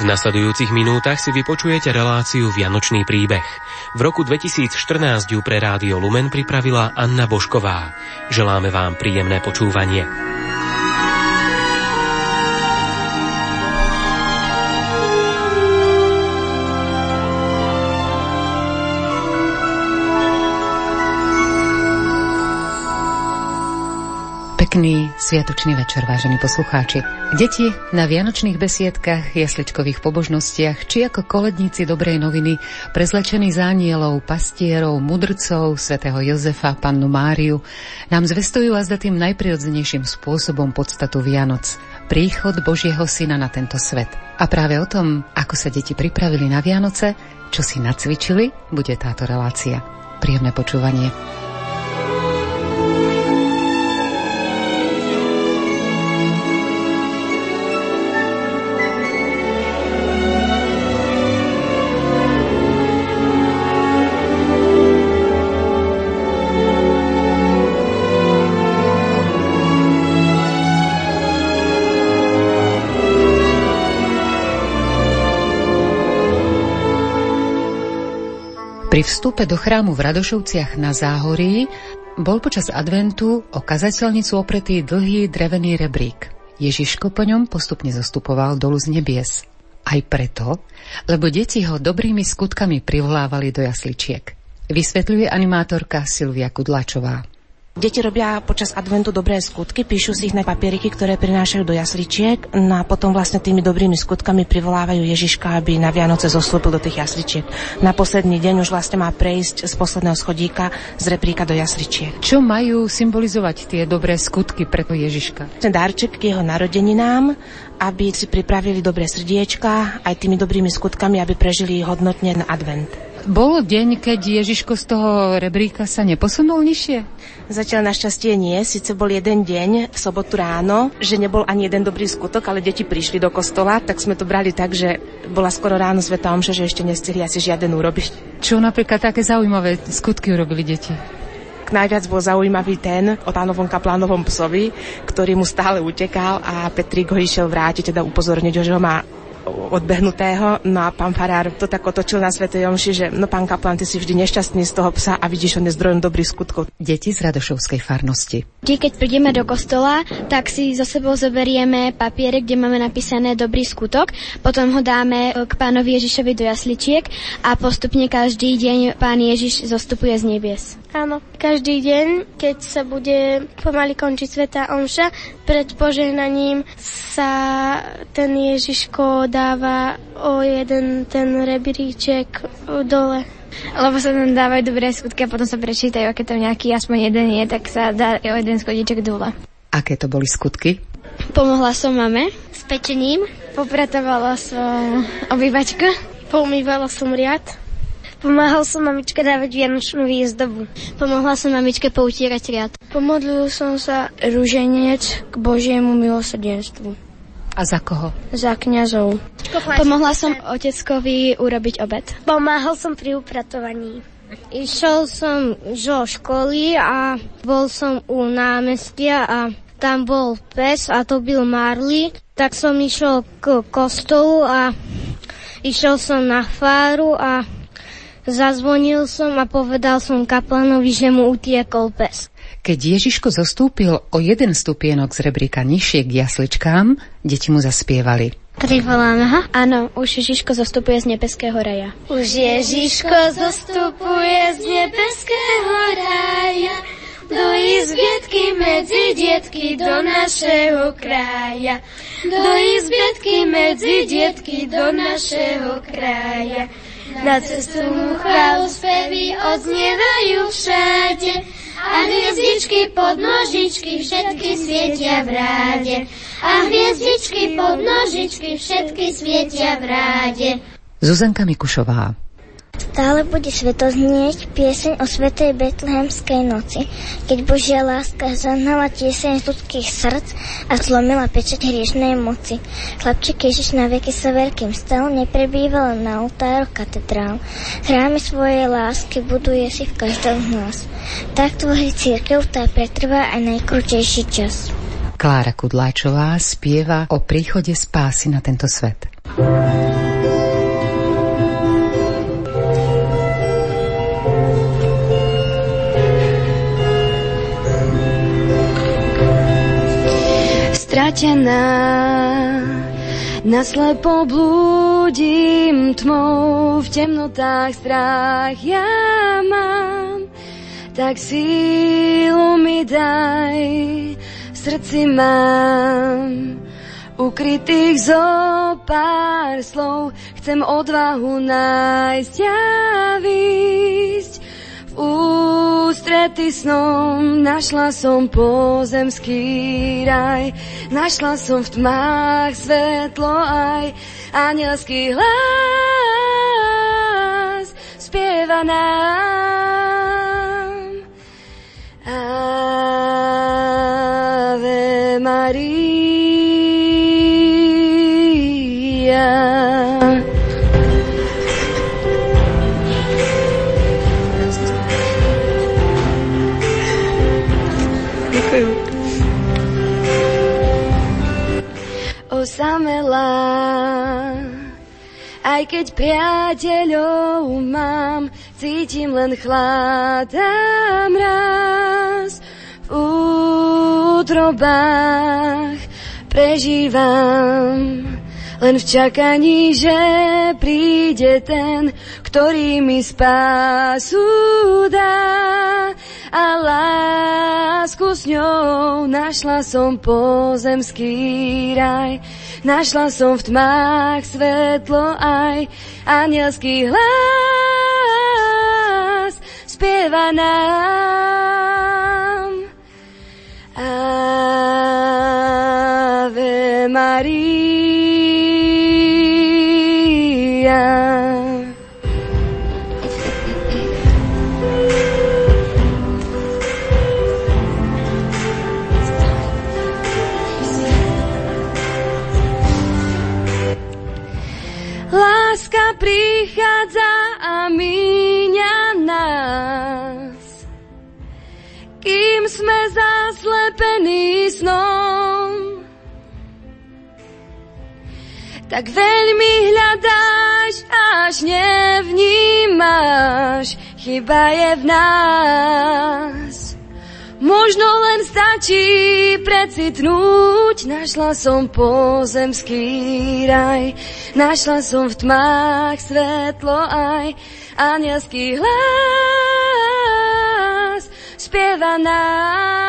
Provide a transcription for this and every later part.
V nasledujúcich minútach si vypočujete reláciu Vianočný príbeh. V roku 2014 ju pre Rádio Lumen pripravila Anna Bošková. Želáme vám príjemné počúvanie. Pekný sviatočný večer, vážení poslucháči. Deti na vianočných besiedkach, jasličkových pobožnostiach, či ako koledníci dobrej noviny, prezlečení zánielov, pastierov, mudrcov, svätého Jozefa, pannu Máriu, nám zvestujú a tým najprirodzenejším spôsobom podstatu Vianoc. Príchod Božieho Syna na tento svet. A práve o tom, ako sa deti pripravili na Vianoce, čo si nacvičili, bude táto relácia. Príjemné počúvanie. Pri vstupe do chrámu v Radošovciach na Záhorí bol počas adventu o kazateľnicu opretý dlhý drevený rebrík. Ježiško po ňom postupne zostupoval dolu z nebies. Aj preto, lebo deti ho dobrými skutkami privolávali do jasličiek. Vysvetľuje animátorka Silvia Kudlačová. Deti robia počas adventu dobré skutky, píšu si ich na papieriky, ktoré prinášajú do jasličiek no a potom vlastne tými dobrými skutkami privolávajú Ježiška, aby na Vianoce zostúpil do tých jasličiek. Na posledný deň už vlastne má prejsť z posledného schodíka z repríka do jasličiek. Čo majú symbolizovať tie dobré skutky pre Ježiška? Ten darček k jeho narodeninám aby si pripravili dobré srdiečka aj tými dobrými skutkami, aby prežili hodnotne na advent. Bol deň, keď Ježiško z toho rebríka sa neposunul nižšie? Zatiaľ našťastie nie. Sice bol jeden deň v sobotu ráno, že nebol ani jeden dobrý skutok, ale deti prišli do kostola, tak sme to brali tak, že bola skoro ráno Sveta Omša, že ešte nestihli asi žiaden urobiť. Čo napríklad také zaujímavé skutky urobili deti? Najviac bol zaujímavý ten o pánovom kaplánovom psovi, ktorý mu stále utekal a Petrík ho išiel vrátiť, teda upozorniť ho, že ho má odbehnutého. No a pán Farár to tak otočil na Svetej Omši, že no pán Kaplan, ty si vždy nešťastný z toho psa a vidíš, on je zdrojom dobrých skutkov. Deti z Radošovskej farnosti. Vždy, keď prídeme do kostola, tak si zo sebou zoberieme papiere, kde máme napísané dobrý skutok, potom ho dáme k pánovi Ježišovi do jasličiek a postupne každý deň pán Ježiš zostupuje z nebies. Áno, každý deň, keď sa bude pomaly končiť Sveta Omša, pred požehnaním sa ten Ježiško dáva o jeden ten rebríček dole. Lebo sa tam dávajú dobré skutky a potom sa prečítajú, aké tam nejaký aspoň jeden je, tak sa dá o jeden schodíček dole. Aké to boli skutky? Pomohla som mame s pečením, popratovala som obývačku, poumývala som riad, Pomáhal som mamičke dávať vianočnú výzdobu. Pomohla som mamičke poutierať riad. Pomodlil som sa rúženec k Božiemu milosrdenstvu. A za koho? Za kňazov. Pomohla som oteckovi urobiť obed. Pomáhal som pri upratovaní. Išiel som zo školy a bol som u námestia a tam bol pes a to byl Marley. Tak som išiel k kostolu a išiel som na fáru a Zazvonil som a povedal som kaplanovi, že mu utiekol pes. Keď Ježiško zostúpil o jeden stupienok z rebríka nižšie k jasličkám, deti mu zaspievali. Privoláme ho? Áno, už Ježiško zostupuje z nebeského raja. Už Ježiško zostupuje z nebeského raja do izbietky medzi dietky do našeho kraja. Do izbietky medzi dietky do našeho kraja. Na cestu mu spevy odznievajú všade a hviezdičky pod nožičky všetky svietia v ráde. A hviezdičky pod nožičky všetky svietia v ráde. Zuzanka Mikušová Stále bude sveto znieť pieseň o svetej betlehemskej noci, keď Božia láska zahnala tieseň ľudských srdc a zlomila pečať hriešnej moci. Chlapček Ježiš na veky sa veľkým stal, neprebýval na oltároch katedrál. Chrámy svojej lásky buduje si v každom z nás. Tak tvorí církev, tá pretrvá aj najkrutejší čas. Klára Kudláčová spieva o príchode spásy na tento svet. Stratená. Naslepo blúdim tmou, v temnotách strach ja mám. Tak sílu mi daj, v srdci mám ukrytých zo pár slov. Chcem odvahu nájsť a výjsť. Ústrety snom našla som pozemský raj. Našla som v tmách svetlo aj anielský hlas spieva nám. Ave Maria. Osamelá. Aj keď priateľov mám, cítim len chlad a mraz. V útrobách prežívam len v čakaní, že príde ten, ktorý mi spásu dá. A lásku s ňou našla som pozemský raj. Našla som v tmách svetlo aj anielský hlas spieva nám. Ave Maria. Prichádza a míňa nás. Kým sme zaslepení snom, tak veľmi hľadáš, až nevnímaš, chyba je v nás. Možno len stačí precitnúť, našla som pozemský raj, našla som v tmách svetlo aj anielský hlas spieva nám.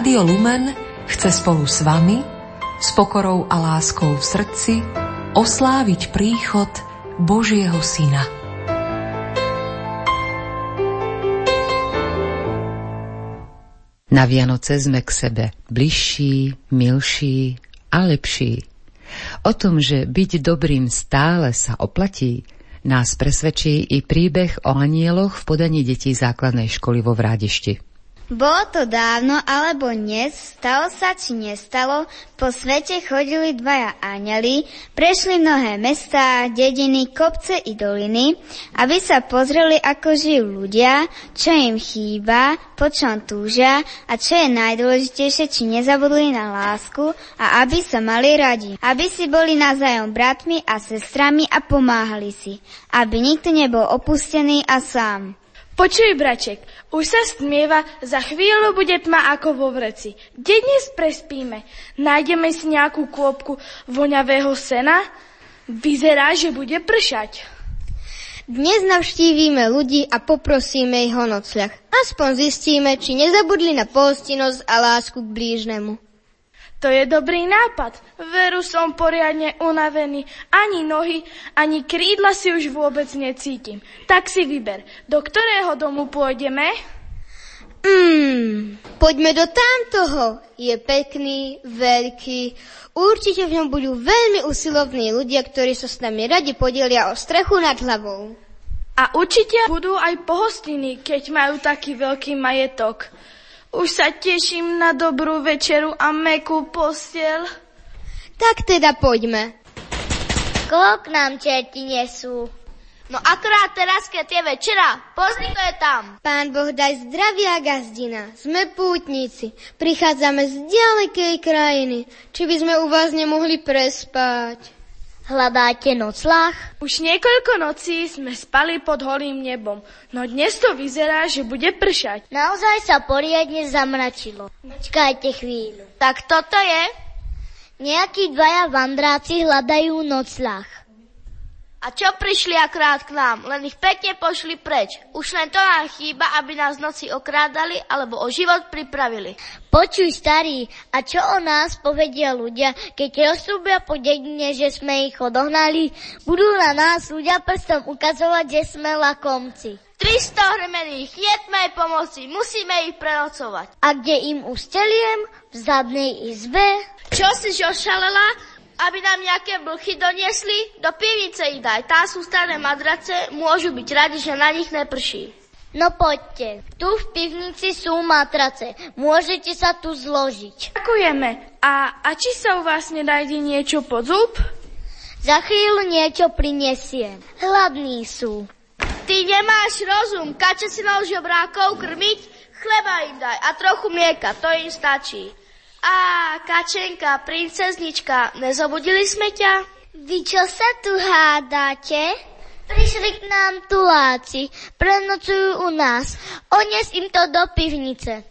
Rádio Lumen chce spolu s vami, s pokorou a láskou v srdci, osláviť príchod Božieho Syna. Na Vianoce sme k sebe bližší, milší a lepší. O tom, že byť dobrým stále sa oplatí, nás presvedčí i príbeh o anieloch v podaní detí základnej školy vo Vrádešti. Bolo to dávno alebo dnes, stalo sa či nestalo, po svete chodili dvaja áneli, prešli mnohé mestá, dediny, kopce i doliny, aby sa pozreli, ako žijú ľudia, čo im chýba, po čom túžia a čo je najdôležitejšie, či nezabudli na lásku a aby sa mali radi, aby si boli navzájom bratmi a sestrami a pomáhali si, aby nikto nebol opustený a sám. Počuj, braček, už sa stmieva, za chvíľu bude tma ako vo vreci. Kde dnes prespíme? Nájdeme si nejakú kôpku voňavého sena? Vyzerá, že bude pršať. Dnes navštívime ľudí a poprosíme ich o nocľah. Aspoň zistíme, či nezabudli na pohostinnosť a lásku k blížnemu. To je dobrý nápad. Veru som poriadne unavený. Ani nohy, ani krídla si už vôbec necítim. Tak si vyber, do ktorého domu pôjdeme? Mmm, poďme do tamtoho. Je pekný, veľký. Určite v ňom budú veľmi usilovní ľudia, ktorí sa s nami radi podelia o strechu nad hlavou. A určite budú aj pohostiny, keď majú taký veľký majetok. Už sa teším na dobrú večeru a mekú postiel. Tak teda poďme. Koho k nám čerti nesú? No akorát teraz, keď je večera, pozri, kto je tam. Pán Boh daj zdravia gazdina. Sme pútnici. Prichádzame z ďalekej krajiny. Či by sme u vás nemohli prespať? Hľadáte noclách? Už niekoľko nocí sme spali pod holým nebom, no dnes to vyzerá, že bude pršať. Naozaj sa poriadne zamračilo. Počkajte chvíľu. Tak toto je? Nejakí dvaja vandráci hľadajú noclách. A čo prišli akrát k nám? Len ich pekne pošli preč. Už len to nám chýba, aby nás noci okrádali alebo o život pripravili. Počuj, starý, a čo o nás povedia ľudia, keď roztrúbia po dedine, že sme ich odohnali? Budú na nás ľudia prstom ukazovať, že sme lakomci. 300 hremených, jedmej pomoci, musíme ich prenocovať. A kde im usteliem? V zadnej izbe? Čo si ošalela? Aby nám nejaké blchy doniesli, do pivnice ich daj. Tá sú staré madrace, môžu byť radi, že na nich neprší. No poďte, tu v pivnici sú matrace, môžete sa tu zložiť. Ďakujeme. A, a či sa u vás nedajde niečo pod zub? Za chvíľu niečo prinesiem. Hladní sú. Ty nemáš rozum, kače si na žobrákov krmiť, chleba im daj a trochu mlieka, to im stačí. Á, Kačenka, princeznička, nezobudili sme ťa? Vy čo sa tu hádate? Prišli k nám tuláci, prenocujú u nás. Ones im to do pivnice.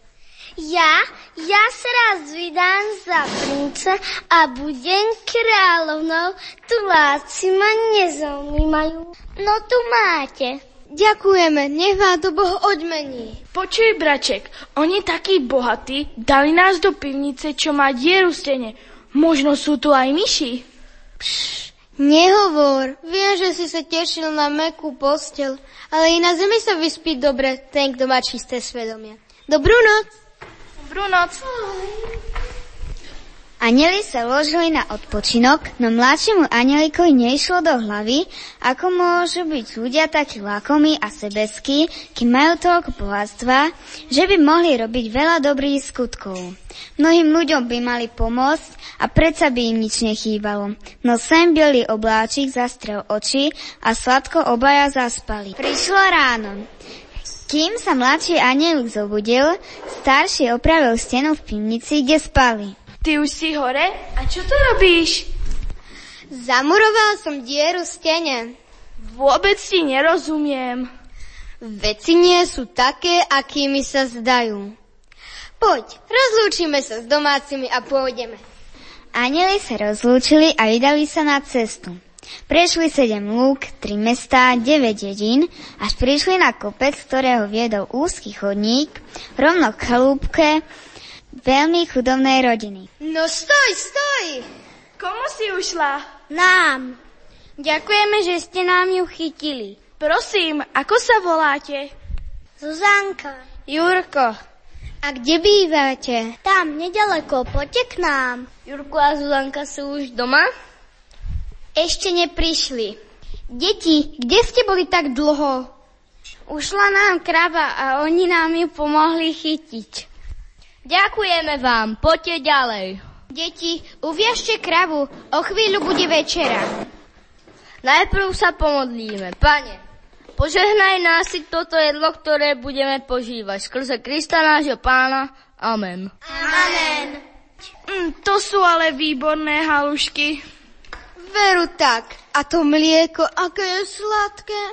Ja, ja sa raz vydám za prince a budem kráľovnou. Tuláci ma nezaujímajú. No tu máte. Ďakujeme, nech vám to Boh odmení. Počuj, braček, oni takí bohatí, dali nás do pivnice, čo má dieru stene. Možno sú tu aj myši. Pš, nehovor. Viem, že si sa tešil na mekú postel, ale i na zemi sa vyspí dobre ten, kto má čisté svedomie. Dobrú noc. Dobrú noc. Aneli sa ložili na odpočinok, no mladšiemu anelikovi neišlo do hlavy, ako môžu byť ľudia takí lakomí a sebeskí, kým majú toľko bohatstva, že by mohli robiť veľa dobrých skutkov. Mnohým ľuďom by mali pomôcť a predsa by im nič nechýbalo. No sem bielý obláčik zastrel oči a sladko obaja zaspali. Prišlo ráno. Kým sa mladší anielik zobudil, starší opravil stenu v pivnici, kde spali. Ty už si hore? A čo tu robíš? Zamuroval som dieru v stene. Vôbec ti nerozumiem. Veci nie sú také, akými sa zdajú. Poď, rozlúčime sa s domácimi a pôjdeme. Anieli sa rozlúčili a vydali sa na cestu. Prešli sedem lúk, tri mestá, deväť dedín, až prišli na kopec, ktorého viedol úzky chodník, rovno k chalúbke, veľmi chudobnej rodiny. No stoj, stoj! Komu si ušla? Nám. Ďakujeme, že ste nám ju chytili. Prosím, ako sa voláte? Zuzanka. Jurko. A kde bývate? Tam, nedaleko, poďte k nám. Jurko a Zuzanka sú už doma? Ešte neprišli. Deti, kde ste boli tak dlho? Ušla nám krava a oni nám ju pomohli chytiť. Ďakujeme vám, poďte ďalej. Deti, uviažte kravu, o chvíľu bude večera. Najprv sa pomodlíme. Pane, požehnaj nás si toto jedlo, ktoré budeme požívať. Skrze Krista nášho pána. Amen. Amen. Mm, to sú ale výborné halušky. Veru tak. A to mlieko, aké je sladké.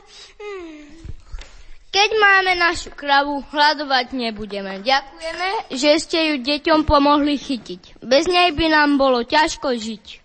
Mm. Keď máme našu kravu, hľadovať nebudeme. Ďakujeme, že ste ju deťom pomohli chytiť. Bez nej by nám bolo ťažko žiť.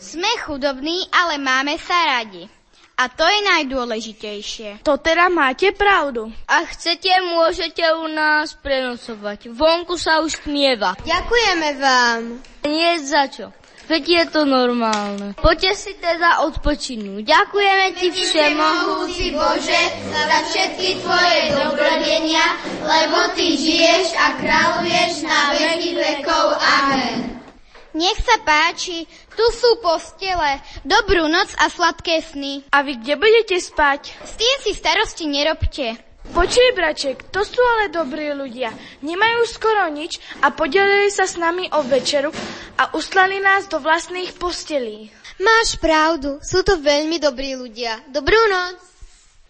Sme chudobní, ale máme sa radi. A to je najdôležitejšie. To teda máte pravdu. Ak chcete, môžete u nás prenocovať. Vonku sa už tmieva. Ďakujeme vám. Nie za čo. Veď je to normálne. Poďte si teda odpočinúť. Ďakujeme ti všemohúci Bože za všetky tvoje dobrodenia, lebo ty žiješ a kráľuješ na veky vekov. Amen. Nech sa páči, tu sú postele. Dobrú noc a sladké sny. A vy kde budete spať? S tým si starosti nerobte. Počuj, braček, to sú ale dobrí ľudia. Nemajú skoro nič a podelili sa s nami o večeru a uslali nás do vlastných postelí. Máš pravdu, sú to veľmi dobrí ľudia. Dobrú noc.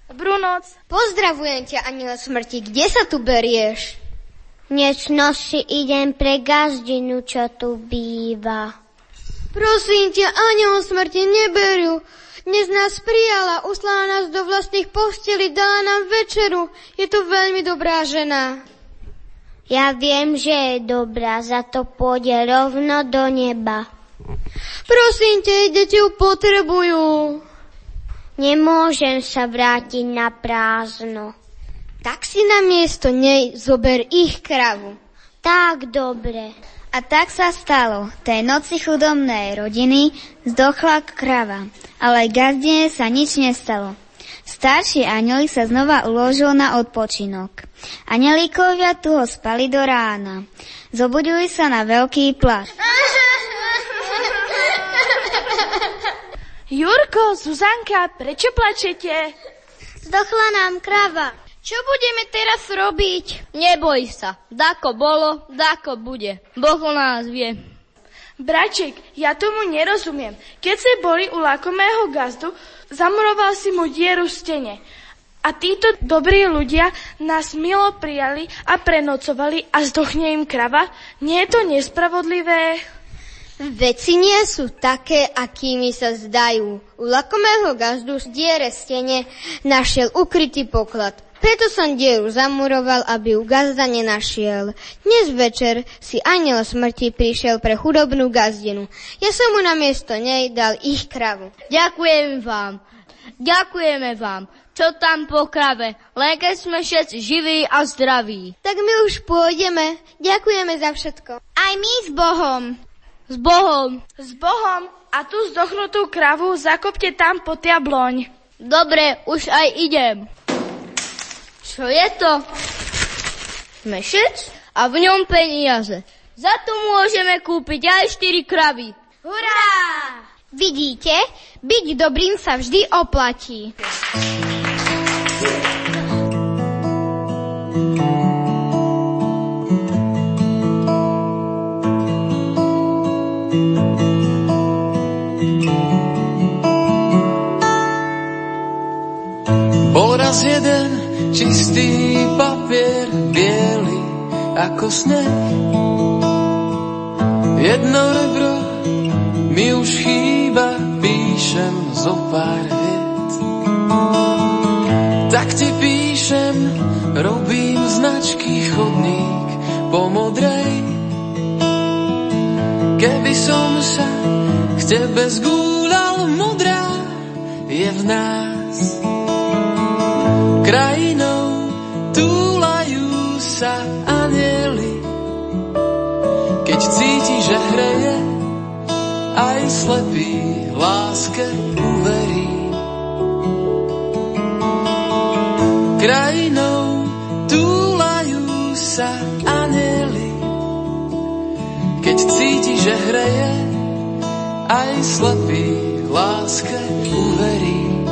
Dobrú noc. Pozdravujem ťa, aniela smrti. Kde sa tu berieš? Dnes noci idem pre gazdinu, čo tu býva. Prosím ťa, aniel smrti, neberú. Dnes nás prijala, uslala nás do vlastných posteli, dala nám večeru. Je to veľmi dobrá žena. Ja viem, že je dobrá, za to pôjde rovno do neba. Prosím ťa, deti ju potrebujú. Nemôžem sa vrátiť na prázdno. Tak si na miesto nej zober ich kravu. Tak dobre. A tak sa stalo. Tej noci chudobnej rodiny zdochla krava, ale gazdine sa nič nestalo. Starší anieli sa znova uložil na odpočinok. Anielíkovia tu ho spali do rána. Zobudili sa na veľký plač. Jurko, Zuzanka, prečo plačete? Zdochla nám krava. Čo budeme teraz robiť? Neboj sa. Dako bolo, dako bude. Boh nás vie. Braček, ja tomu nerozumiem. Keď ste boli u lakomého gazdu, zamuroval si mu dieru v stene. A títo dobrí ľudia nás milo prijali a prenocovali a zdochne im krava? Nie je to nespravodlivé? Veci nie sú také, akými sa zdajú. U lakomého gazdu z diere stene našiel ukrytý poklad. Preto som dieru zamuroval, aby ju gazda nenašiel. Dnes večer si aniel smrti prišiel pre chudobnú gazdinu. Ja som mu na miesto nej dal ich kravu. Ďakujem vám. Ďakujeme vám. Čo tam po krave? Len keď sme všetci živí a zdraví. Tak my už pôjdeme. Ďakujeme za všetko. Aj my s Bohom. S Bohom. S Bohom. A tú zdochnutú kravu zakopte tam po jabloň. Dobre, už aj idem. Čo je to? Mešec a v ňom peniaze. Za to môžeme kúpiť aj 4 kravy. Hurá! Vidíte, byť dobrým sa vždy oplatí. Bol raz jeden čistý papier, biely ako sneh. Jedno rebro mi už chýba, píšem zo pár viet. Tak ti píšem, robím značky chodník po modrej. Keby som sa k tebe zgúľal, modrá je v nás krajinou túlajú sa anieli. Keď cíti, že hreje, aj slepý láske uverí. Krajinou túlajú sa anieli. Keď cíti, že hreje, aj slepý láske uverí.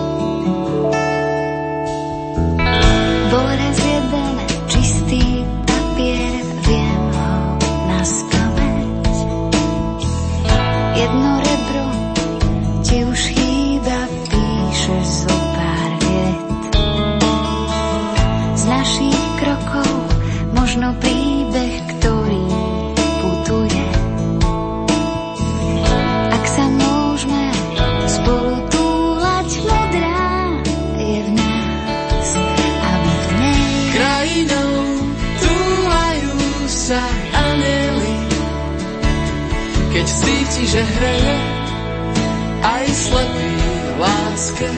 Že hreje, aj slepý láske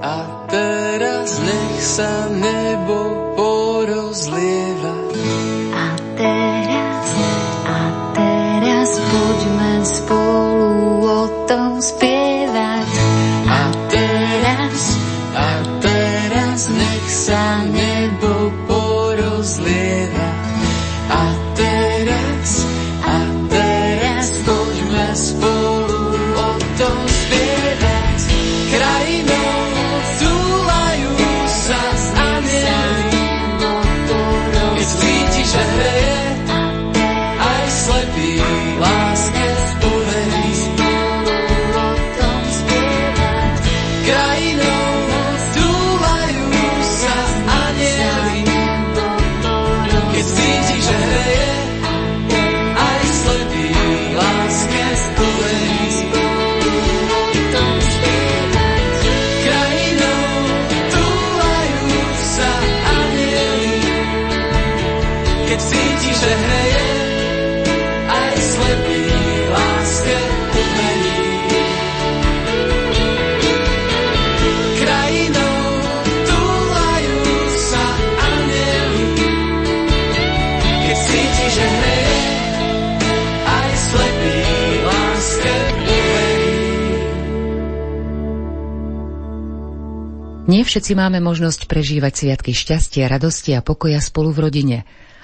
A teraz nech sa ne všetci máme možnosť prežívať sviatky šťastia, radosti a pokoja spolu v rodine.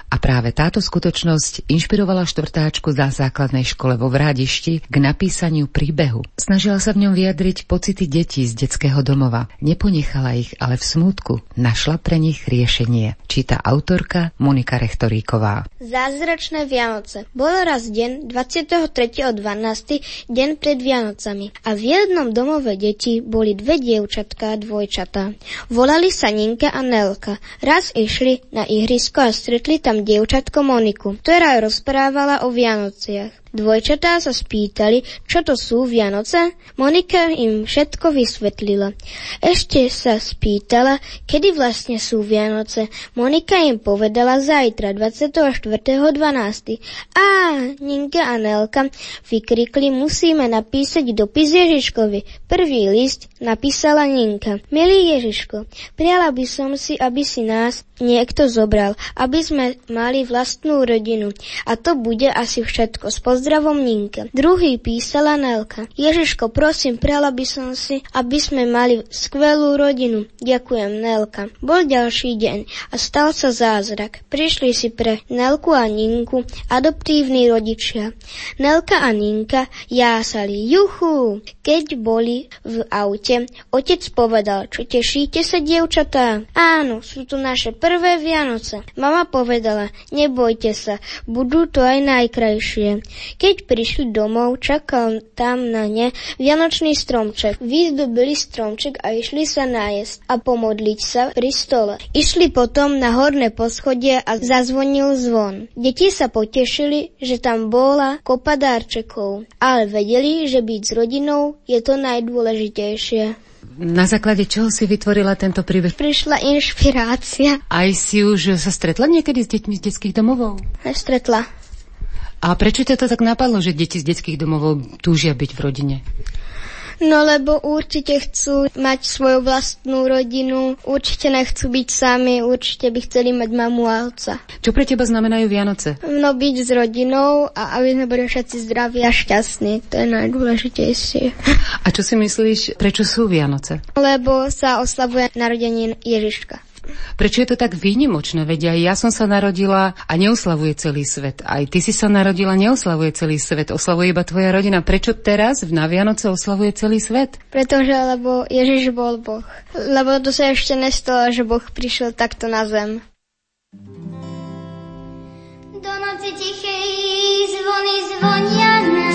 A práve táto skutočnosť inšpirovala štvrtáčku na základnej škole vo Vrádišti k napísaniu príbehu. Snažila sa v ňom vyjadriť pocity detí z detského domova. Neponechala ich, ale v smútku našla pre nich riešenie. Číta autorka Monika Rechtoríková. Zázračné Vianoce. Bolo raz deň 23.12. deň pred Vianocami a v jednom domove detí boli dve dievčatka a dvojčatá. Volali sa Ninka a Nelka. Raz išli na ihrisko a stretli tam dievčatko Moniku, ktorá rozprávala o Vianociach. Dvojčatá sa spýtali, čo to sú Vianoce. Monika im všetko vysvetlila. Ešte sa spýtala, kedy vlastne sú Vianoce. Monika im povedala zajtra, 24.12. Á, Ninka a Nelka vykrikli, musíme napísať dopis Ježiškovi. Prvý list napísala Ninka. Milý Ježiško, prijala by som si, aby si nás niekto zobral, aby sme mali vlastnú rodinu. A to bude asi všetko. S pozdravom Ninka. Druhý písala Nelka. Ježiško, prosím, prijala by som si, aby sme mali skvelú rodinu. Ďakujem, Nelka. Bol ďalší deň a stal sa zázrak. Prišli si pre Nelku a Ninku adoptívni rodičia. Nelka a Ninka jásali. Juchu! Keď boli v aute, otec povedal, čo tešíte sa, dievčatá? Áno, sú to naše prvé Vianoce. Mama povedala, nebojte sa, budú to aj najkrajšie. Keď prišli domov, čakal tam na ne Vianočný stromček. Vyzdobili stromček a išli sa nájsť a pomodliť sa pri stole. Išli potom na horné poschodie a zazvonil zvon. Deti sa potešili, že tam bola kopa dárčekov, ale vedeli, že byť s rodinou je to najdôležitejšie. Na základe čoho si vytvorila tento príbeh? Prišla inšpirácia. Aj si už sa stretla niekedy s deťmi z detských domovov? Stretla. A prečo ťa to tak napadlo, že deti z detských domovov túžia byť v rodine? No lebo určite chcú mať svoju vlastnú rodinu, určite nechcú byť sami, určite by chceli mať mamu a otca. Čo pre teba znamenajú Vianoce? No byť s rodinou a aby sme boli všetci zdraví a šťastní, to je najdôležitejšie. A čo si myslíš, prečo sú Vianoce? Lebo sa oslavuje narodenie Ježiška. Prečo je to tak výnimočné? Veď aj ja som sa narodila a neoslavuje celý svet. Aj ty si sa narodila, neoslavuje celý svet. Oslavuje iba tvoja rodina. Prečo teraz na Vianoce oslavuje celý svet? Pretože, lebo Ježiš bol Boh. Lebo to sa ešte nestalo, že Boh prišiel takto na zem. Do noci tichej zvony zvonia nám.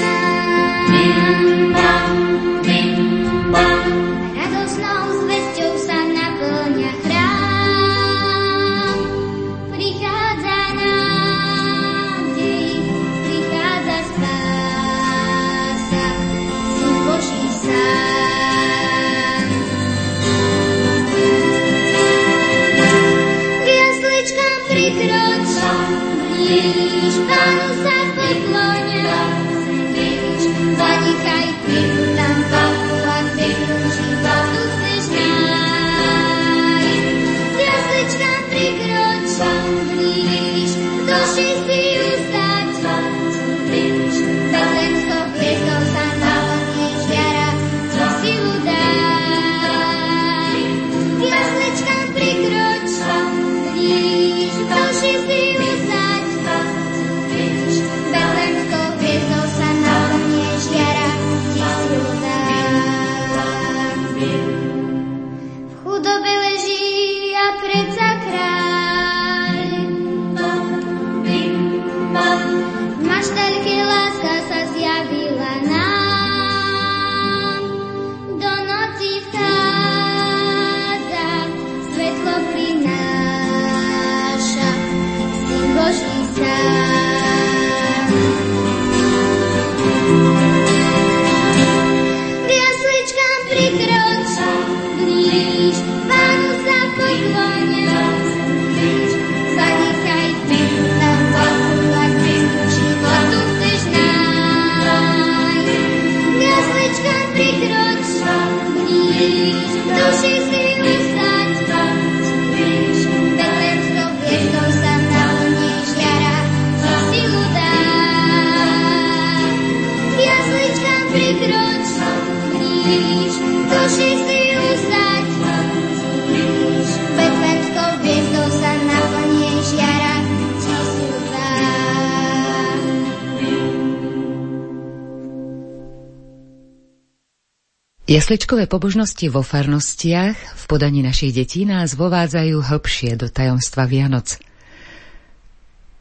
Jesličkové pobožnosti vo farnostiach v podaní našich detí nás vovádzajú hlbšie do tajomstva Vianoc.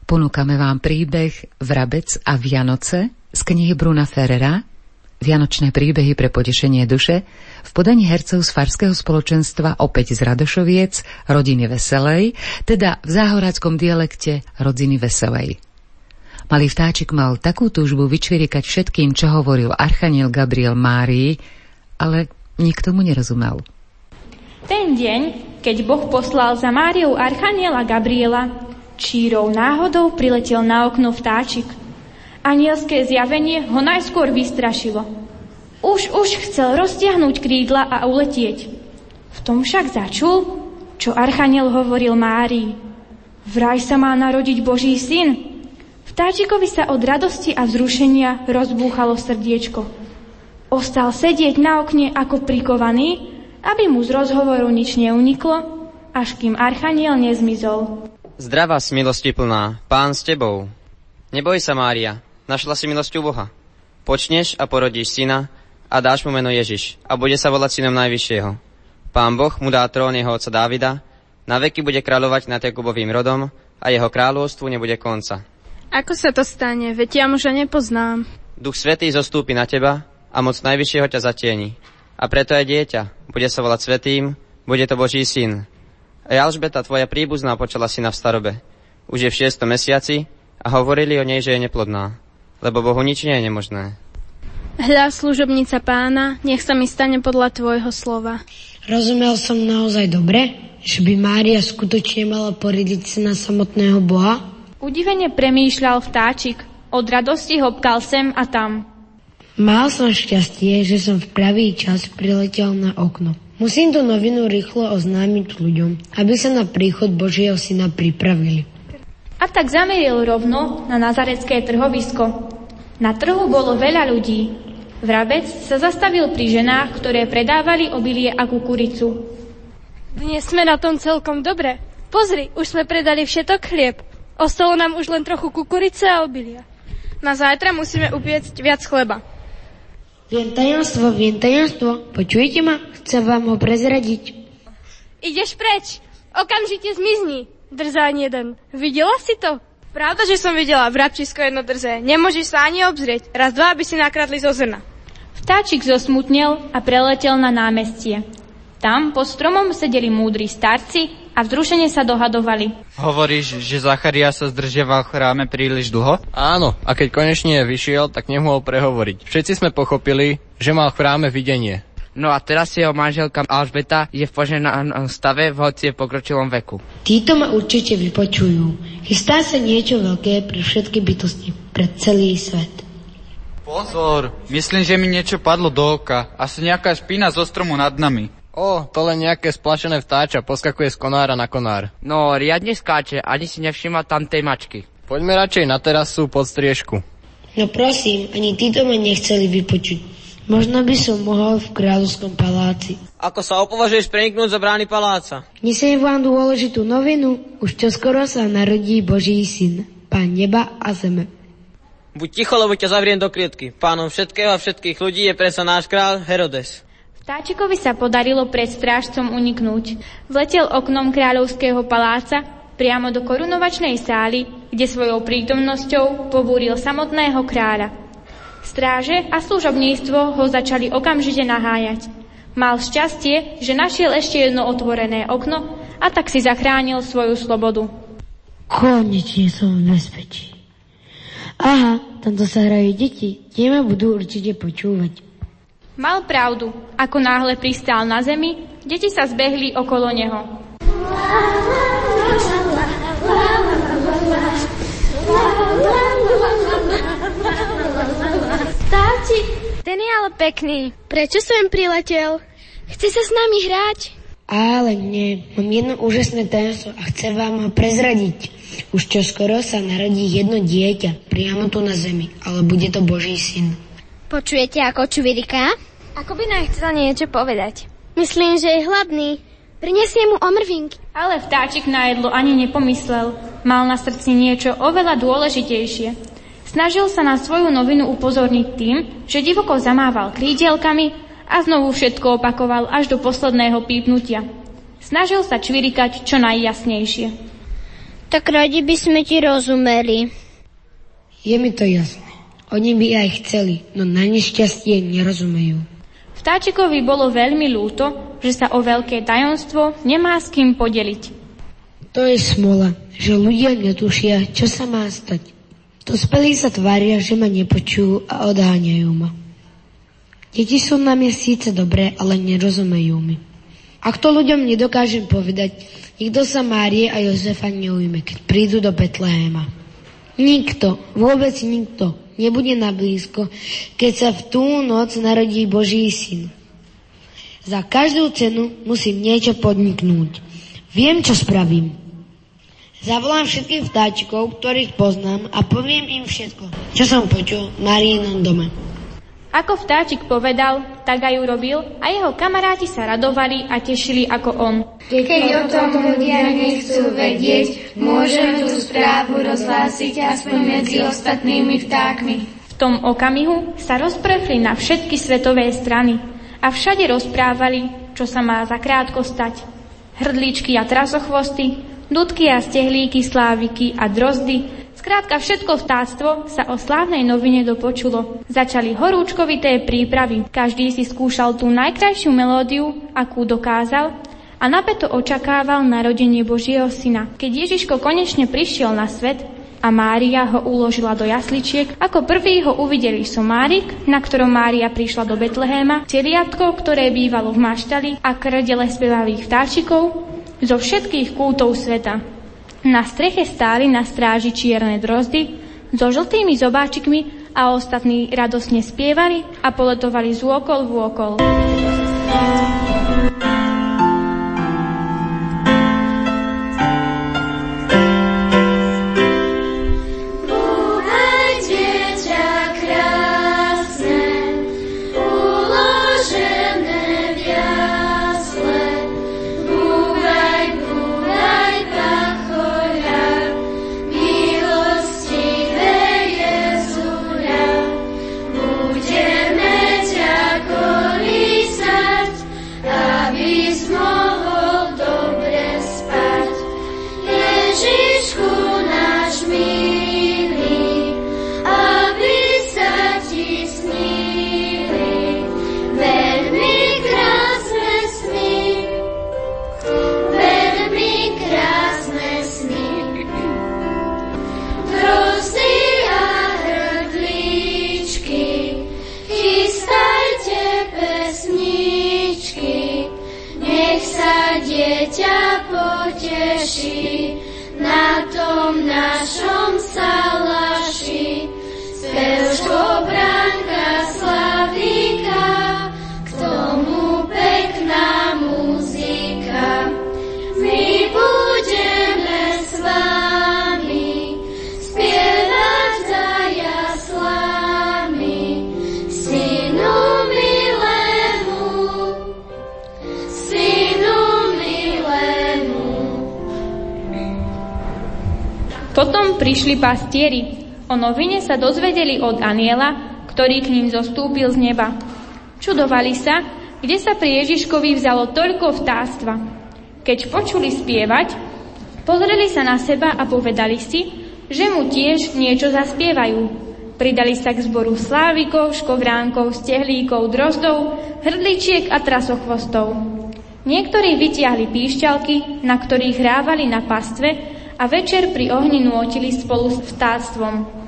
Ponúkame vám príbeh Vrabec a Vianoce z knihy Bruna Ferrera Vianočné príbehy pre potešenie duše v podaní hercov z Farského spoločenstva opäť z Radošoviec, rodiny Veselej, teda v záhoráckom dialekte rodiny Veselej. Malý vtáčik mal takú túžbu vyčvirikať všetkým, čo hovoril Archaniel Gabriel Márii, ale nikto mu nerozumel. Ten deň, keď Boh poslal za Máriou Archaniela Gabriela, čírou náhodou priletel na okno vtáčik. Anielské zjavenie ho najskôr vystrašilo. Už, už chcel roztiahnuť krídla a uletieť. V tom však začul, čo Archaniel hovoril Márii. Vraj sa má narodiť Boží syn. Vtáčikovi sa od radosti a vzrušenia rozbúchalo srdiečko. Ostal sedieť na okne ako prikovaný, aby mu z rozhovoru nič neuniklo, až kým Archaniel nezmizol. Zdravá si milosti plná, pán s tebou. Neboj sa, Mária, našla si milosť u Boha. Počneš a porodíš syna a dáš mu meno Ježiš a bude sa volať synom Najvyššieho. Pán Boh mu dá trón jeho oca Dávida, na veky bude kráľovať nad Jakubovým rodom a jeho kráľovstvu nebude konca. Ako sa to stane? Veď ja muža nepoznám. Duch Svetý zostúpi na teba a moc Najvyššieho ťa zatieni. A preto aj dieťa bude sa volať Svetým, bude to Boží syn. A Alžbeta, tvoja príbuzná, počala syna v starobe. Už je v šiestom mesiaci a hovorili o nej, že je neplodná. Lebo Bohu nič nie je nemožné. Hľa služobnica pána, nech sa mi stane podľa tvojho slova. Rozumel som naozaj dobre, že by Mária skutočne mala porodiť syna samotného Boha? Udivene premýšľal vtáčik. Od radosti hopkal sem a tam. Mal som šťastie, že som v pravý čas priletel na okno. Musím tú novinu rýchlo oznámiť ľuďom, aby sa na príchod Božieho syna pripravili. A tak zameril rovno na nazarecké trhovisko. Na trhu bolo veľa ľudí. Vrabec sa zastavil pri ženách, ktoré predávali obilie a kukuricu. Dnes sme na tom celkom dobre. Pozri, už sme predali všetok chlieb. Ostalo nám už len trochu kukurice a obilia. Na zajtra musíme upiecť viac chleba. Viem tajomstvo, viem tajomstvo. Počujete ma? Chcem vám ho prezradiť. Ideš preč. Okamžite zmizni. Drzán jeden. Videla si to? Pravda, že som videla vrabčisko jedno drze. Nemôžeš sa ani obzrieť. Raz, dva, aby si nakradli zo zrna. Vtáčik zosmutnel a preletel na námestie. Tam pod stromom sedeli múdri starci a vzrušene sa dohadovali. Hovoríš, že Zacharia sa zdržiaval v chráme príliš dlho? Áno, a keď konečne vyšiel, tak nemohol prehovoriť. Všetci sme pochopili, že mal v chráme videnie. No a teraz jeho manželka Alžbeta je v poženanom stave, v hoci je pokročilom veku. Títo ma určite vypočujú. Chystá sa niečo veľké pre všetky bytosti, pre celý svet. Pozor, myslím, že mi niečo padlo do oka. Asi nejaká špína zo stromu nad nami. O, to len nejaké splašené vtáča, poskakuje z konára na konár. No, riadne skáče, ani si nevšimla tam tej mačky. Poďme radšej na terasu pod striežku. No prosím, ani títo ma nechceli vypočuť. Možno by som mohol v kráľovskom paláci. Ako sa opovažuješ preniknúť za brány paláca? Nesiem vám dôležitú novinu. Už čoskoro sa narodí Boží syn, pán neba a zeme. Buď ticho, lebo ťa zavriem do klietky. Pánom všetkého a všetkých ľudí je presa náš král Herodes. Vtáčikovi sa podarilo pred strážcom uniknúť. Vletel oknom kráľovského paláca priamo do korunovačnej sály, kde svojou prítomnosťou pobúril samotného kráľa. Stráže a služobníctvo ho začali okamžite nahájať. Mal šťastie, že našiel ešte jedno otvorené okno a tak si zachránil svoju slobodu. Konečne som v bezpečí. Aha, tamto sa hrajú deti, tie ma budú určite počúvať. Mal pravdu. Ako náhle pristál na zemi, deti sa zbehli okolo neho. Táti, ten je ale pekný. Prečo sem priletel? Chce sa s nami hrať? Ale nie, mám jedno úžasné tajomstvo a chcem vám ho prezradiť. Už čoskoro sa narodí jedno dieťa priamo tu na zemi, ale bude to Boží syn. Počujete, ako čuviriká? Ako by nám chcela niečo povedať. Myslím, že je hladný. Prinesie mu omrvinky. Ale vtáčik na jedlo ani nepomyslel. Mal na srdci niečo oveľa dôležitejšie. Snažil sa na svoju novinu upozorniť tým, že divoko zamával krídelkami A znovu všetko opakoval až do posledného pípnutia. Snažil sa čvirikať čo najjasnejšie. Tak radi by sme ti rozumeli. Je mi to jasné. Oni by aj chceli, no na nešťastie nerozumejú. Vtáčikovi bolo veľmi ľúto, že sa o veľké tajomstvo nemá s kým podeliť. To je smola, že ľudia netušia, čo sa má stať. spelí sa tvária, že ma nepočujú a odháňajú ma. Deti sú na mne síce dobré, ale nerozumejú mi. Ak to ľuďom nedokážem povedať, nikto sa Márie a Jozefa neujme, keď prídu do Betlehema. Nikto, vôbec nikto, nebude na blízko, keď sa v tú noc narodí Boží syn. Za každú cenu musím niečo podniknúť. Viem, čo spravím. Zavolám všetkých vtáčikov, ktorých poznám a poviem im všetko, čo som počul Marínom dome. Ako vtáčik povedal, tak aj urobil a jeho kamaráti sa radovali a tešili ako on. Keď o tom ľudia nechcú vedieť, môžeme tú správu rozhlásiť aspoň medzi ostatnými vtákmi. V tom okamihu sa rozprechli na všetky svetové strany a všade rozprávali, čo sa má zakrátko stať. Hrdličky a trasochvosty, dudky a stehlíky, sláviky a drozdy, Skrátka všetko vtáctvo sa o slávnej novine dopočulo. Začali horúčkovité prípravy. Každý si skúšal tú najkrajšiu melódiu, akú dokázal a napeto očakával narodenie Božieho syna. Keď Ježiško konečne prišiel na svet, a Mária ho uložila do jasličiek. Ako prvý ho uvideli somárik, na ktorom Mária prišla do Betlehéma, teliatko, ktoré bývalo v maštali a krdele spevavých vtáčikov zo všetkých kútov sveta. Na streche stáli na stráži čierne drozdy so žltými zobáčikmi a ostatní radosne spievali a poletovali z úokol v úokol. Prišli pastieri. O novine sa dozvedeli od aniela, ktorý k ním zostúpil z neba. Čudovali sa, kde sa pri Ježiškovi vzalo toľko vtáctva. Keď počuli spievať, pozreli sa na seba a povedali si, že mu tiež niečo zaspievajú. Pridali sa k zboru slávikov, škovránkov, stehlíkov, drozdov, hrdličiek a trasochvostov. Niektorí vytiahli píšťalky, na ktorých hrávali na pastve a večer pri ohni nôtili spolu s vtáctvom.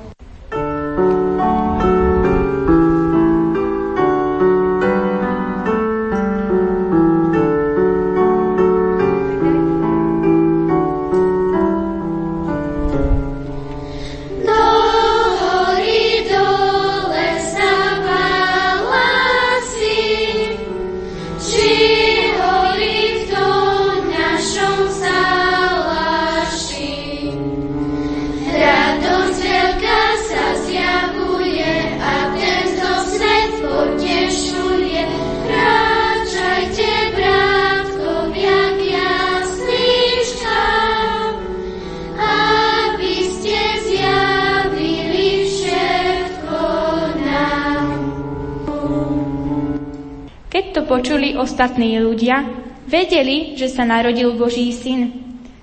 Ostatní ľudia, vedeli, že sa narodil Boží syn.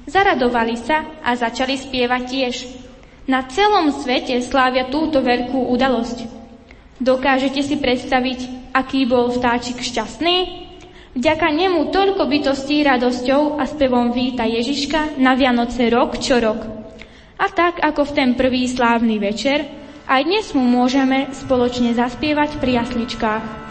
Zaradovali sa a začali spievať tiež. Na celom svete slávia túto veľkú udalosť. Dokážete si predstaviť, aký bol vtáčik šťastný? Vďaka nemu toľko bytostí radosťou a spevom víta Ježiška na Vianoce rok čo rok. A tak ako v ten prvý slávny večer, aj dnes mu môžeme spoločne zaspievať pri jasličkách.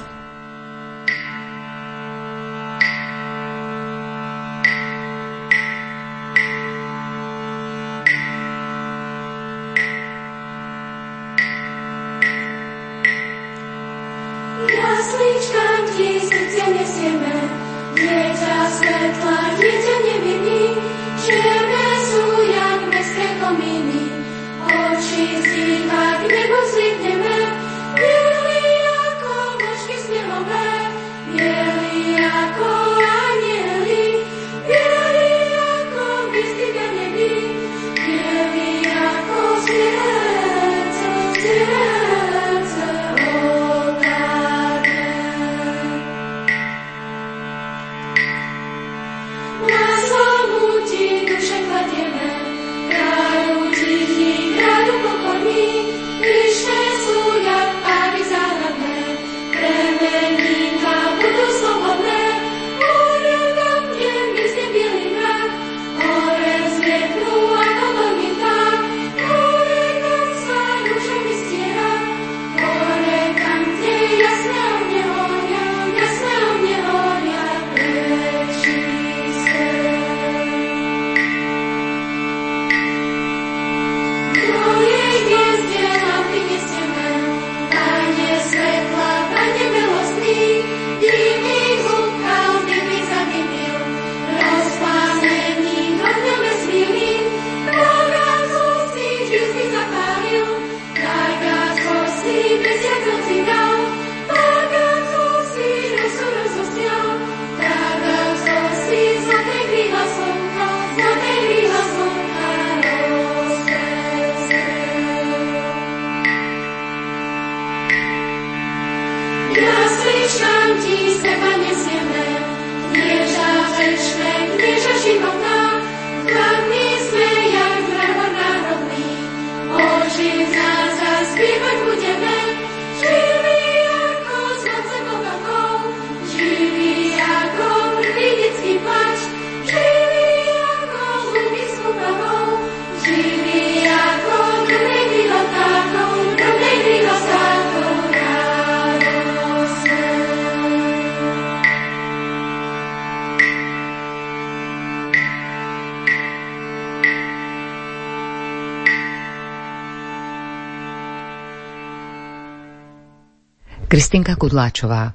Kristinka Kudláčová.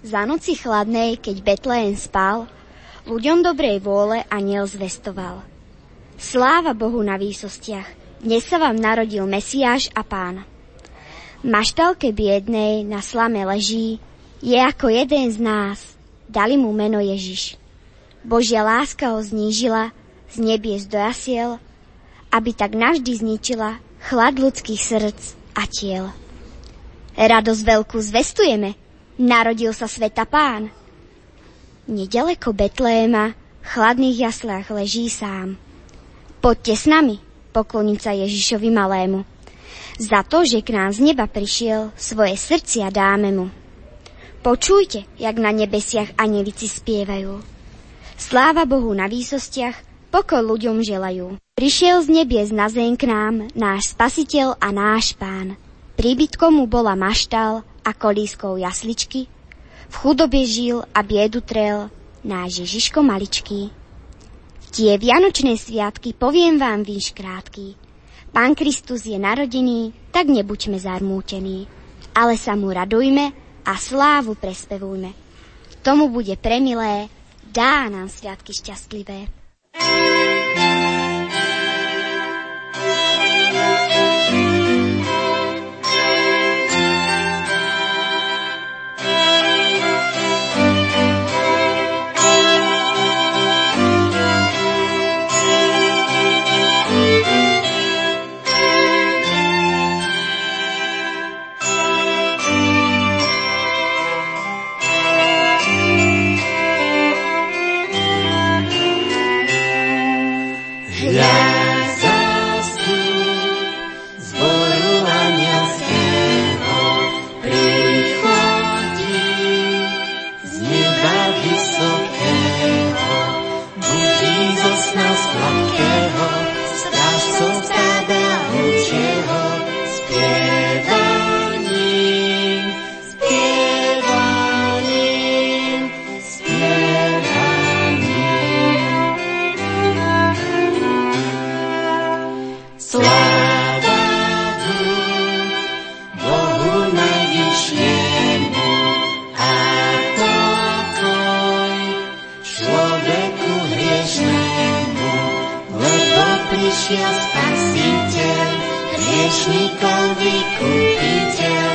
Za noci chladnej, keď Betlejem spal, ľuďom dobrej vôle aniel zvestoval. Sláva Bohu na výsostiach, dnes sa vám narodil Mesiáš a Pán. Maštalke biednej na slame leží, je ako jeden z nás, dali mu meno Ježiš. Božia láska ho znížila, z nebies do jasiel, aby tak navždy zničila chlad ľudských srdc a tiel. Radosť veľkú zvestujeme. Narodil sa sveta pán. Nedaleko Betléma, v chladných jaslách leží sám. Poďte s nami, pokloniť sa Ježišovi malému. Za to, že k nám z neba prišiel, svoje srdcia dáme mu. Počujte, jak na nebesiach anelici spievajú. Sláva Bohu na výsostiach, pokoj ľuďom želajú. Prišiel z nebies na zem k nám náš spasiteľ a náš pán. Príbytkom mu bola maštal a kolískou jasličky. V chudobe žil a biedu trel náš Ježiško maličký. Tie vianočné sviatky poviem vám výš krátky. Pán Kristus je narodený, tak nebuďme zarmútení, ale sa mu radujme a slávu prespevujme. Tomu bude premilé, dá nám sviatky šťastlivé. Prišiel spasiteľ, hriešnikov vykupiteľ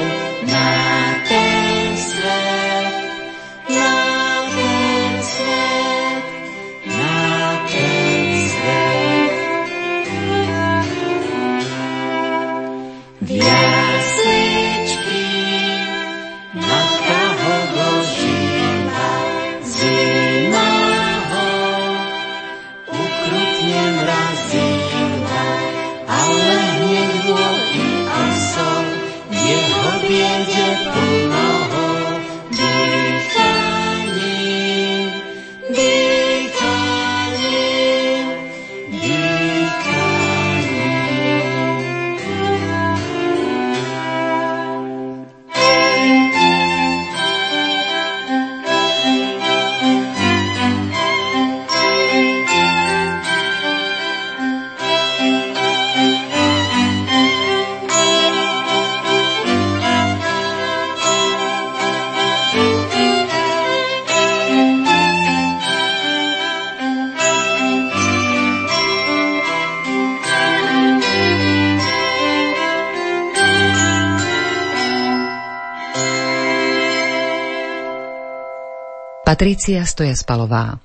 Patrícia Stoja-Spalová.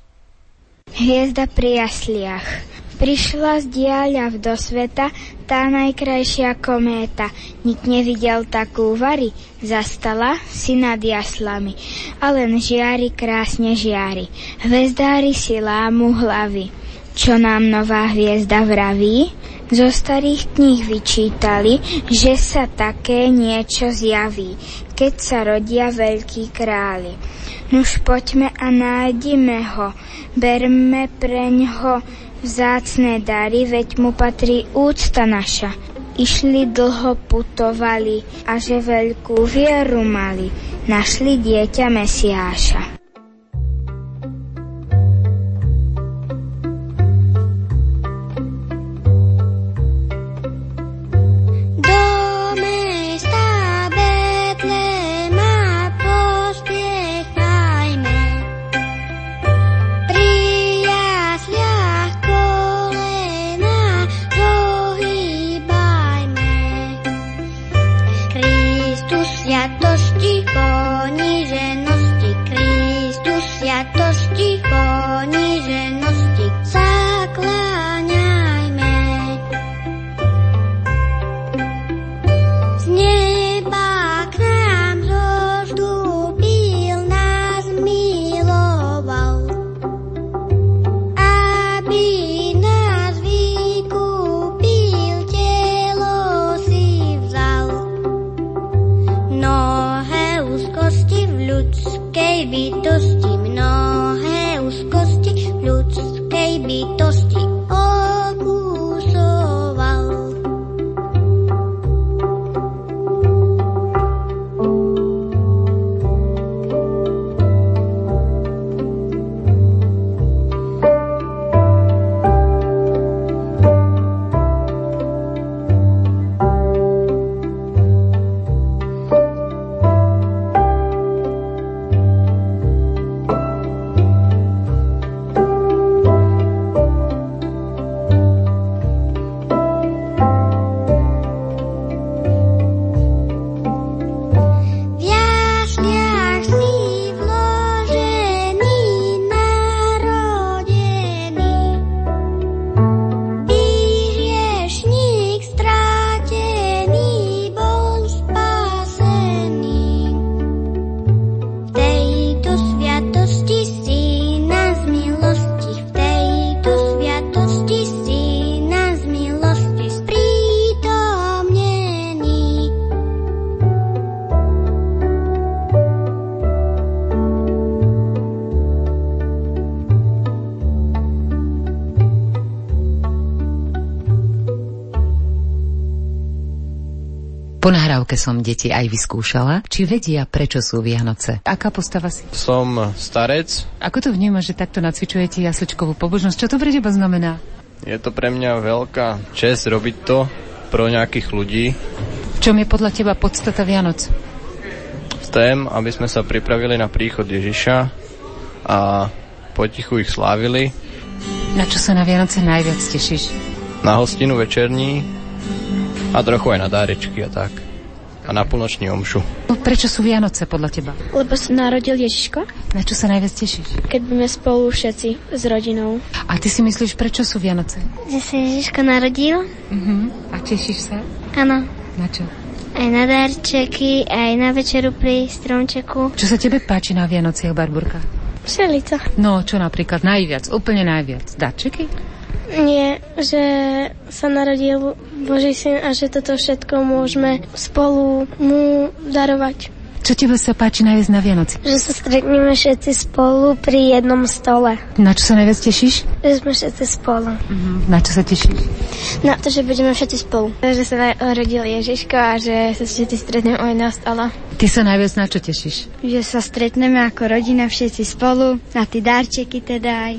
Hviezda pri jasliach. Prišla z diaľa do sveta tá najkrajšia kométa. Nik nevidel takú vary. Zastala si nad jaslami. A len žiari krásne žiari. Hvezdári si lámu hlavy. Čo nám nová hviezda vraví? Zo starých kníh vyčítali, že sa také niečo zjaví, keď sa rodia veľkí králi. Nuž poďme a nájdime ho, berme preňho vzácne dary, veď mu patrí úcta naša. Išli dlho putovali a že veľkú vieru mali, našli dieťa Mesiáša. Som deti aj vyskúšala, či vedia, prečo sú Vianoce. Aká postava si? Som starec. Ako to vnímaš, že takto nacvičujete jasličkovú pobožnosť? Čo to pre teba znamená? Je to pre mňa veľká čest robiť to pro nejakých ľudí. V čom je podľa teba podstata Vianoc? V tém, aby sme sa pripravili na príchod Ježiša a potichu ich slávili. Na čo sa na Vianoce najviac tešíš? na hostinu večerní a trochu aj na dárečky a tak. A na polnoční omšu. Prečo sú Vianoce podľa teba? Lebo sa narodil Ježiško. Na čo sa najviac tešíš? Keď budeme spolu všetci s rodinou. A ty si myslíš, prečo sú Vianoce? Že sa Ježiško narodil. Uh-huh. A tešíš sa? Áno. Na čo? Aj na darčeky, aj na večeru pri stromčeku. Čo sa tebe páči na Vianociach, Barburka? Všelico. No, čo napríklad najviac, úplne najviac? Darčeky? Nie, že sa narodil Boží syn a že toto všetko môžeme spolu mu darovať. Čo tebe sa páči najviac na Vianoci? Že sa stretneme všetci spolu pri jednom stole. Na čo sa najviac tešíš? Že sme všetci spolu. Uh-huh. Na čo sa tešíš? Na to, že budeme všetci spolu. Že sa narodil Ježiško a že sa všetci stretneme o jedného stola. Ty sa najviac na čo tešíš? Že sa stretneme ako rodina všetci spolu, na tie darčeky teda aj.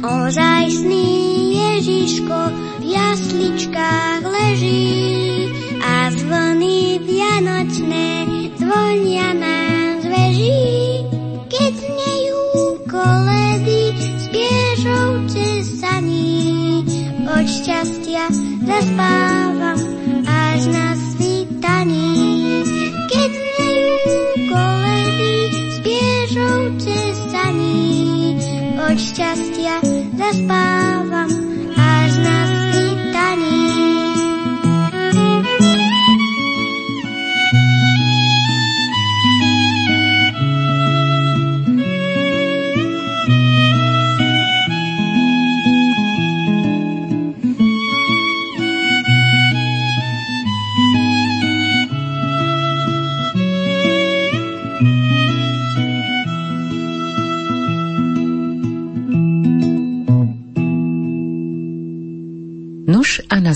Ozajstný Ježiško v jasličkách leží a zvony vianočné zvonia nám z veží. Keď znejú koledy s piežou cez saní, od šťastia zaspávam na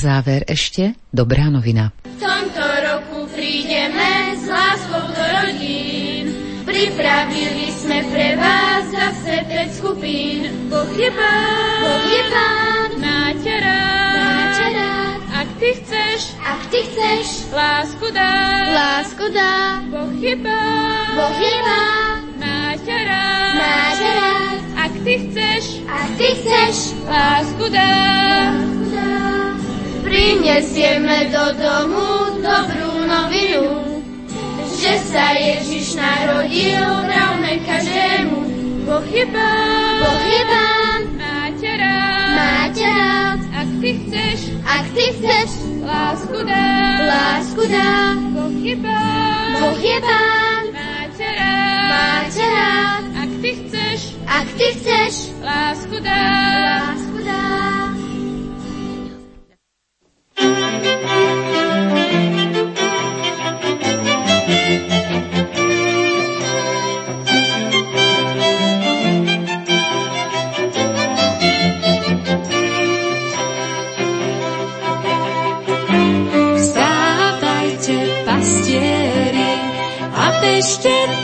záver ešte dobrá novina. V tomto roku prídeme s láskou do rodín. Pripravili sme pre vás zase 5 skupín. Boh je pán, Boh je pán, máte rád, máte rád. Ak ty chceš, ak ty chceš, lásku dá, lásku dá. Boh je pán, Boh je pán, máte rád, máte rád. Ak ty chceš, ak ty chceš, lásku dá, lásku dá. Prinesieme do domu dobrú novinu, že sa Ježiš narodil, vravme každému. Boh je pán, Boh je pán, máte rád, máte rád. Ak ty chceš, ak ty chceš, lásku dá, lásku dá. Boh je pán, Boh je pán, máte rád, máte rád. Ak ty chceš, ak ty chceš, lásku dá, lásku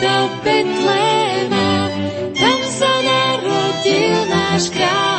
do Betléma, tam sa narodil náš kráľ,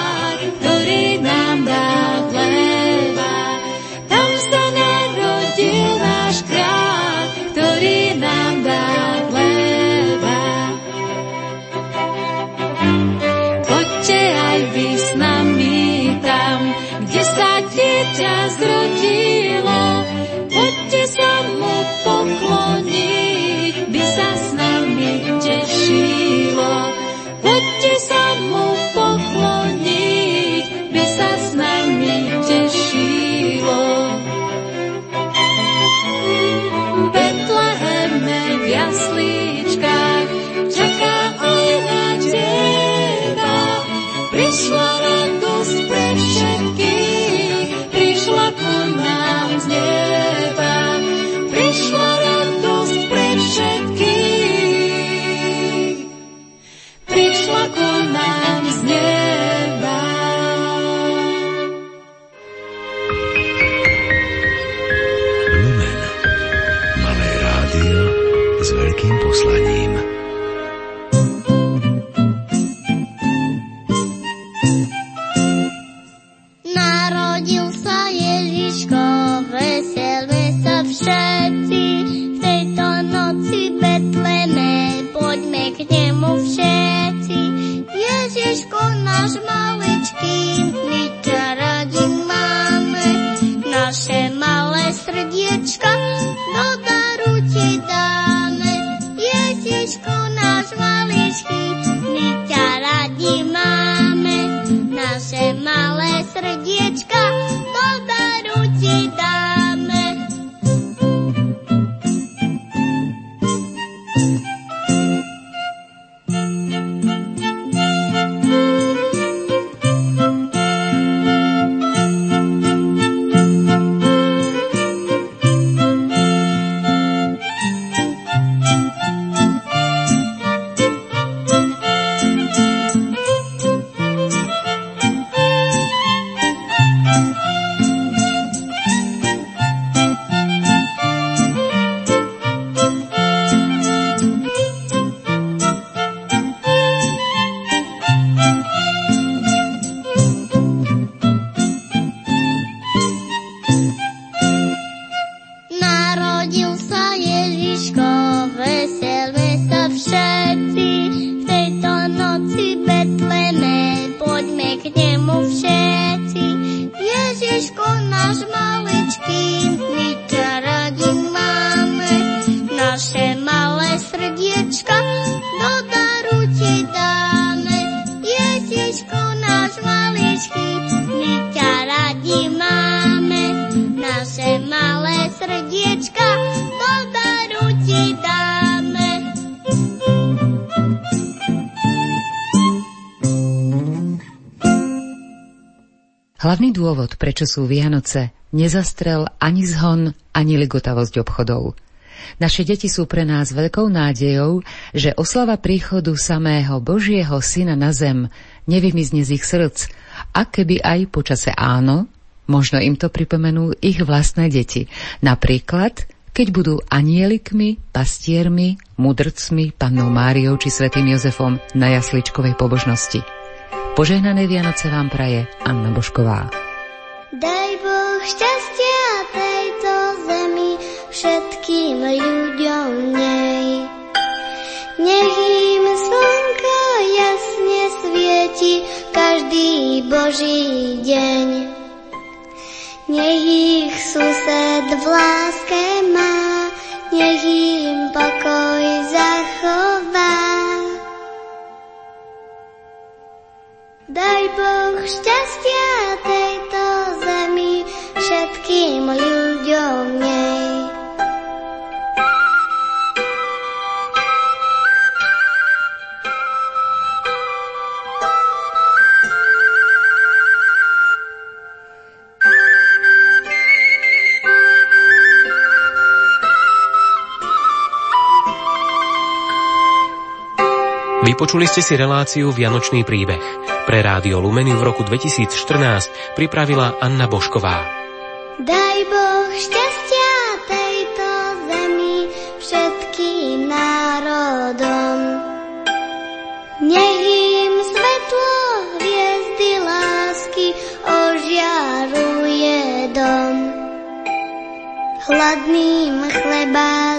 Hlavný dôvod, prečo sú Vianoce, nezastrel ani zhon, ani ligotavosť obchodov. Naše deti sú pre nás veľkou nádejou, že oslava príchodu samého Božieho Syna na zem nevymizne z ich srdc a keby aj počase áno, možno im to pripomenú ich vlastné deti. Napríklad, keď budú anielikmi, pastiermi, mudrcmi, pannou Máriou či svätým Jozefom na jasličkovej pobožnosti. Požehnané Vianoce vám praje Anna Bošková. Daj Boh šťastia tejto zemi všetkým ľuďom nej. Nech im slnko jasne svieti každý Boží deň. Nech ich sused v láske má, nech im pokoj zachová. Daj Boh šťastia tejto zemi všetkým ľuďom nej. Vypočuli ste si reláciu Vianočný príbeh. Pre Rádio Lumeny v roku 2014 pripravila Anna Bošková. Daj Boh šťastia tejto zemi všetkým národom. Nech im svetlo hviezdy lásky ožiaruje dom. Hladným chleba